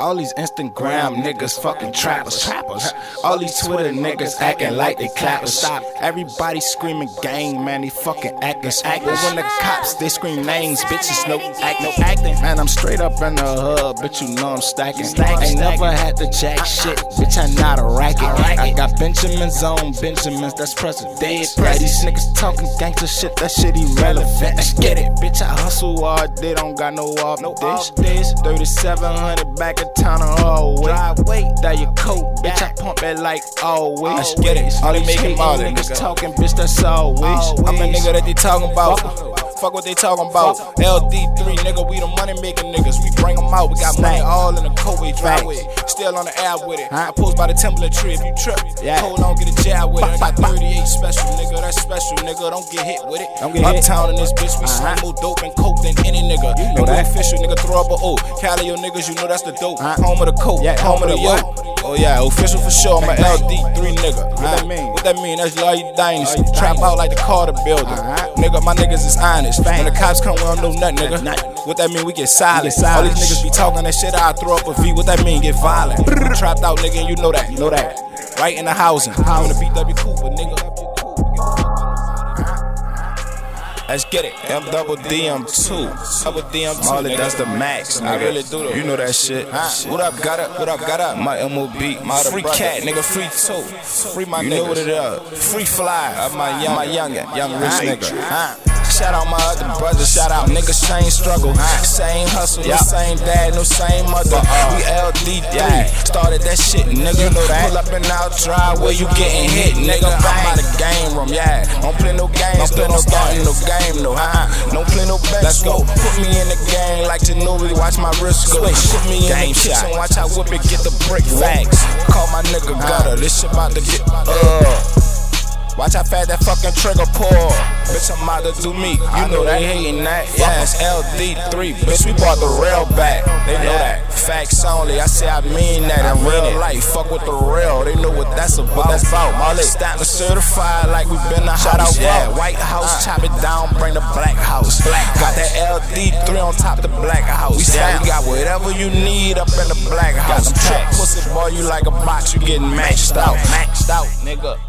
All these Instagram niggas fucking trappers. trappers. All these Twitter niggas acting like they clappers. Stop. Everybody screaming gang, man, they fucking acting. But when the cops, they scream names, bitches, no act, no acting. Man, I'm straight up in the hood, bitch, you know I'm stacking. Ain't never had to jack shit, bitch, I'm not a racket. Benjamins on Benjamins, that's president. Yeah, these niggas talking gangster shit, that shit irrelevant. Let's get it, bitch, I hustle hard, they don't got no off no dish. 3700 back in town on always. Drive weight, that your coat, bitch, I pump it like always. Let's get it, all they making all niggas talking, bitch, that's always. I'm a nigga that they talking about. Fuck what they talking about. LD3, nigga, we the money making niggas. We bring them out. We got money all in the Kobe driveway. Still on the app with it. I post by the Timberland tree if you trip. Yeah. Hold on, get a jab with it. I got 38 special, nigga. That's special, nigga. Don't get hit with it. Don't get Uptown in this bitch, we uh-huh. smoke more dope and coke than any nigga. You know that official, nigga. Throw up a O. Cali, your niggas, you know that's the dope. Uh-huh. Home of the coke, yeah, home of the yo. Oh yeah, official for sure. I'm a LD3 nigga. What that mean? What that mean? That's Lawyer Dynasty. Trap out like the Carter builder. Uh-huh. Nigga, my niggas is honest. When the cops come, we don't know nothing, nigga. What that mean? We get silent. All these niggas be talking that shit. I throw up a V. What that mean? Get violent. Trapped out, nigga, and you know that. You know that. Right in the housing. I'm in the BW Cooper, nigga. Let's get it. M double DM2. Double DM2. All it, that's the max. Nigga. I really do though. You know that shit. Huh? What up, got up? What up, got up? My MOB. My free cat, nigga. Free two. Free my You niggas. know what it is. Free fly. Of my young, my youngin', young rich nigga. Shout out my other brothers, shout out niggas, same struggle, same hustle, no same dad, no same mother. We LD3, started that shit, nigga. You know that. Pull up and out where you getting hit, nigga. I'm out of game room, yeah. Don't play no games, don't no starting no game, no, huh? Don't play no bets. Let's go. Put me in the game like Ginobili, watch my wrist go. Put me in the kitchen, watch how whip it, get the brick facts. Call my nigga gutter, this shit about to get, uh. Watch how fast that fucking trigger pull. Bitch, I'm out to do me. You know they hating that. Yeah, it's LD3. Bitch, we brought the real back. They know that. Facts only. I say I mean that in real life. Fuck with the real. They know what that's about. What that's about. Molly. Stamped certified like we been a Shout. Out yeah, White House, chop it down, bring the black house. Black got that LD3 on top of the black house. We yeah, we got whatever you need up in the black house. Got them check pussy boy, you like a box, you getting maxed out. Maxed out, nigga.